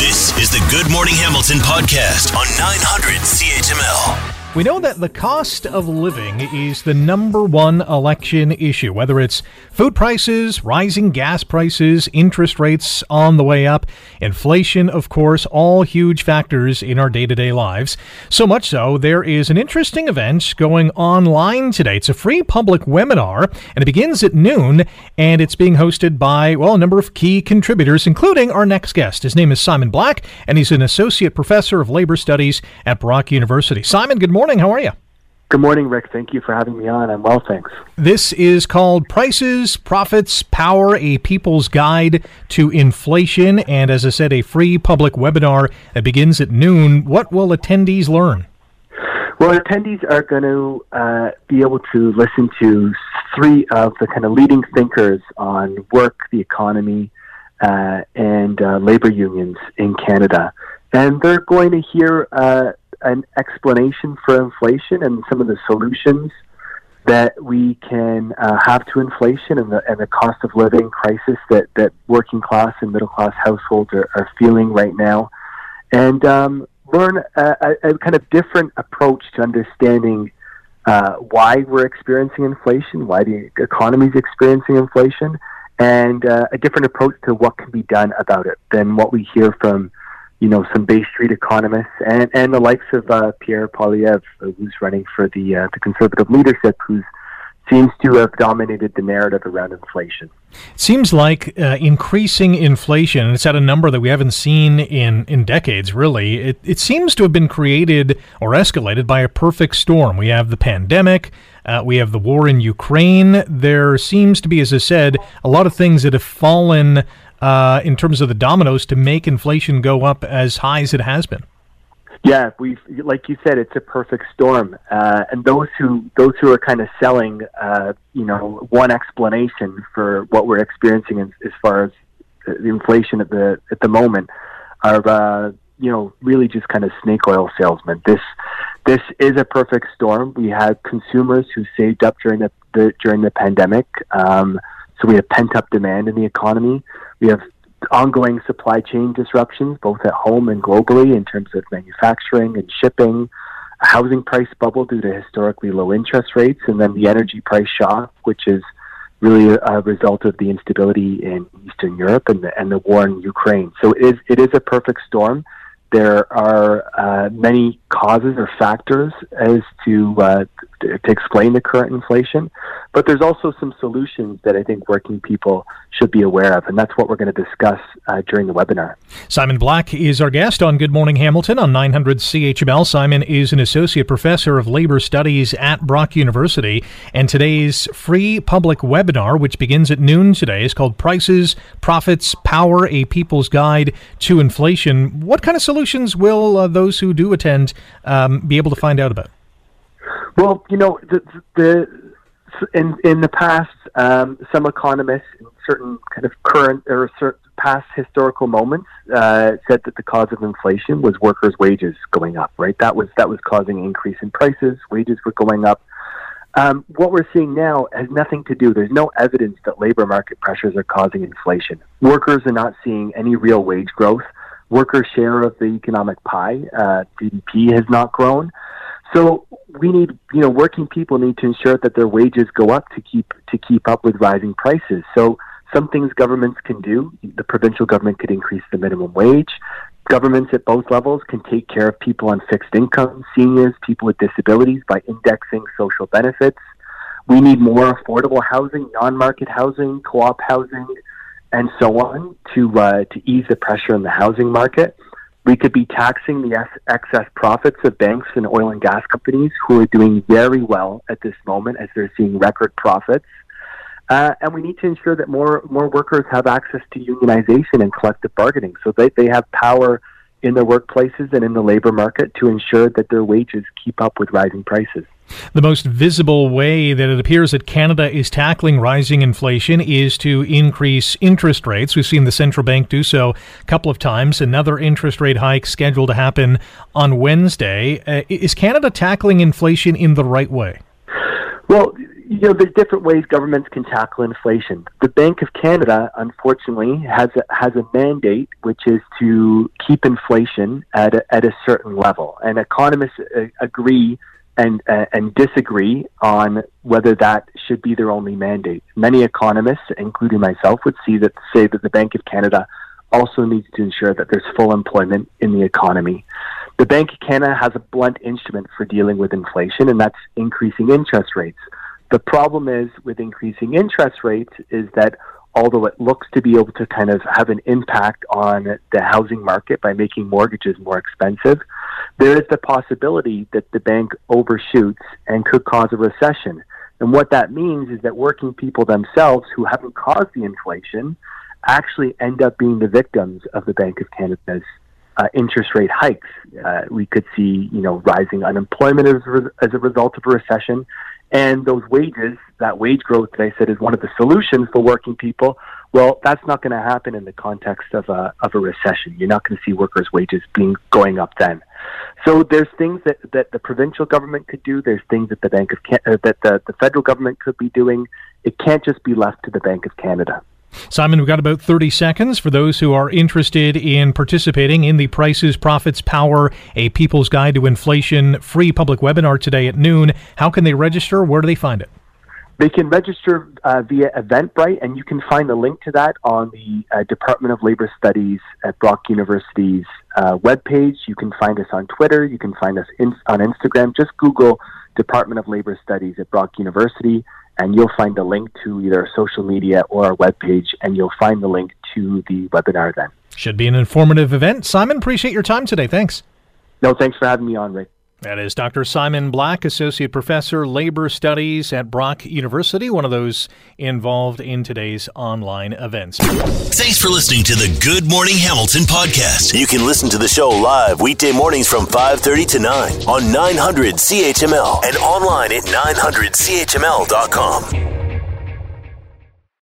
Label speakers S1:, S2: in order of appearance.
S1: This is the Good Morning Hamilton podcast on 900 CHML.
S2: We know that the cost of living is the number one election issue, whether it's food prices, rising gas prices, interest rates on the way up, inflation, of course, all huge factors in our day to day lives. So much so, there is an interesting event going online today. It's a free public webinar, and it begins at noon, and it's being hosted by, well, a number of key contributors, including our next guest. His name is Simon Black, and he's an associate professor of labor studies at Brock University. Simon, good morning morning. How are you?
S3: Good morning, Rick. Thank you for having me on. I'm well, thanks.
S2: This is called Prices, Profits, Power, a People's Guide to Inflation. And as I said, a free public webinar that begins at noon. What will attendees learn?
S3: Well, attendees are going to uh, be able to listen to three of the kind of leading thinkers on work, the economy, uh, and uh, labor unions in Canada. And they're going to hear uh, an explanation for inflation and some of the solutions that we can uh, have to inflation and the, and the cost of living crisis that, that working class and middle class households are, are feeling right now, and um, learn a, a, kind of different approach to understanding uh, why we're experiencing inflation, why the economy is experiencing inflation, and uh, a different approach to what can be done about it than what we hear from you know, some Bay Street economists and, and the likes of uh, Pierre Poilievre, who's running for the uh, the conservative leadership, who seems to have dominated the narrative around inflation.
S2: It seems like uh, increasing inflation, and it's at a number that we haven't seen in, in decades, really. It, it seems to have been created or escalated by a perfect storm. We have the pandemic, uh, we have the war in Ukraine. There seems to be, as I said, a lot of things that have fallen uh, in terms of the dominoes to make inflation go up as high as it has been.
S3: Yeah, we like you said, it's a perfect storm, uh, and those who those who are kind of selling, uh, you know, one explanation for what we're experiencing as, as far as the inflation at the at the moment are, uh, you know, really just kind of snake oil salesmen. This this is a perfect storm. We had consumers who saved up during the, the during the pandemic. Um, so we have pent up demand in the economy. We have ongoing supply chain disruptions, both at home and globally, in terms of manufacturing and shipping, a housing price bubble due to historically low interest rates, and then the energy price shock, which is really a result of the instability in Eastern Europe and the, and the war in Ukraine. So it is, it is a perfect storm. There are uh, many causes or factors as to, uh, to explain the current inflation, but there's also some solutions that I think working people should be aware of, and that's what we're going to discuss uh, during the webinar.
S2: Simon Black is our guest on Good Morning Hamilton on 900 CHML. Simon is an associate professor of labor studies at Brock University, and today's free public webinar, which begins at noon today, is called "Prices, Profits, Power: A People's Guide to Inflation." What kind of solutions solutions will uh, those who do attend um, be able to find out about?
S3: Well, you know, the, the in in the past, um, some economists in certain kind of current or certain past historical moments uh, said that the cause of inflation was workers' wages going up. Right, that was that was causing increase in prices. Wages were going up. Um, what we're seeing now has nothing to do. There's no evidence that labor market pressures are causing inflation. Workers are not seeing any real wage growth worker share of the economic pie. Uh, GDP has not grown. So we need, you know, working people need to ensure that their wages go up to keep to keep up with rising prices. So some things governments can do. The provincial government could increase the minimum wage. Governments at both levels can take care of people on fixed income, seniors, people with disabilities by indexing social benefits. We need more affordable housing, non-market housing, co-op housing, and so on to uh, to ease the pressure in the housing market. We could be taxing the excess profits of banks and oil and gas companies who are doing very well at this moment as they're seeing record profits. Uh, and we need to ensure that more more workers have access to unionization and collective bargaining, so that they have power in their workplaces and in the labor market to ensure that their wages keep up with rising prices.
S2: The most visible way that it appears that Canada is tackling rising inflation is to increase interest rates. We've seen the central bank do so a couple of times. Another interest rate hike scheduled to happen on Wednesday. Uh, is Canada tackling inflation in the right way?
S3: Well, you know, there's different ways governments can tackle inflation. The Bank of Canada, unfortunately, has a, has a mandate which is to keep inflation at a, at a certain level, and economists uh, agree and uh, and disagree on whether that should be their only mandate. Many economists, including myself, would see that say that the Bank of Canada also needs to ensure that there's full employment in the economy. The Bank of Canada has a blunt instrument for dealing with inflation, and that's increasing interest rates. The problem is with increasing interest rates is that although it looks to be able to kind of have an impact on the housing market by making mortgages more expensive, there is the possibility that the bank overshoots and could cause a recession. And what that means is that working people themselves who haven't caused the inflation actually end up being the victims of the Bank of Canada's uh, interest rate hikes. Uh, we could see, you know, rising unemployment as, as a result of a recession, and those wages, that wage growth that I said is one of the solutions for working people. Well, that's not going to happen in the context of a of a recession. You're not going to see workers' wages being going up then. So there's things that, that the provincial government could do. There's things that the Bank of uh, that the, the federal government could be doing. It can't just be left to the Bank of Canada.
S2: Simon, we've got about 30 seconds for those who are interested in participating in the Prices, Profits, Power, a People's Guide to Inflation free public webinar today at noon. How can they register? Where do they find it?
S3: They can register uh, via Eventbrite, and you can find the link to that on the uh, Department of Labor Studies at Brock University's uh, webpage. You can find us on Twitter. You can find us in, on Instagram. Just Google Department of Labor Studies at Brock University and you'll find a link to either our social media or our webpage, and you'll find the link to the webinar then.
S2: Should be an informative event. Simon, appreciate your time today. Thanks.
S3: No, thanks for having me on, Rick.
S2: That is Dr. Simon Black, Associate Professor, Labor Studies at Brock University, one of those involved in today's online events.
S1: Thanks for listening to the Good Morning Hamilton podcast. You can listen to the show live weekday mornings from 5:30 to 9 on 900 CHML and online at 900CHML.com.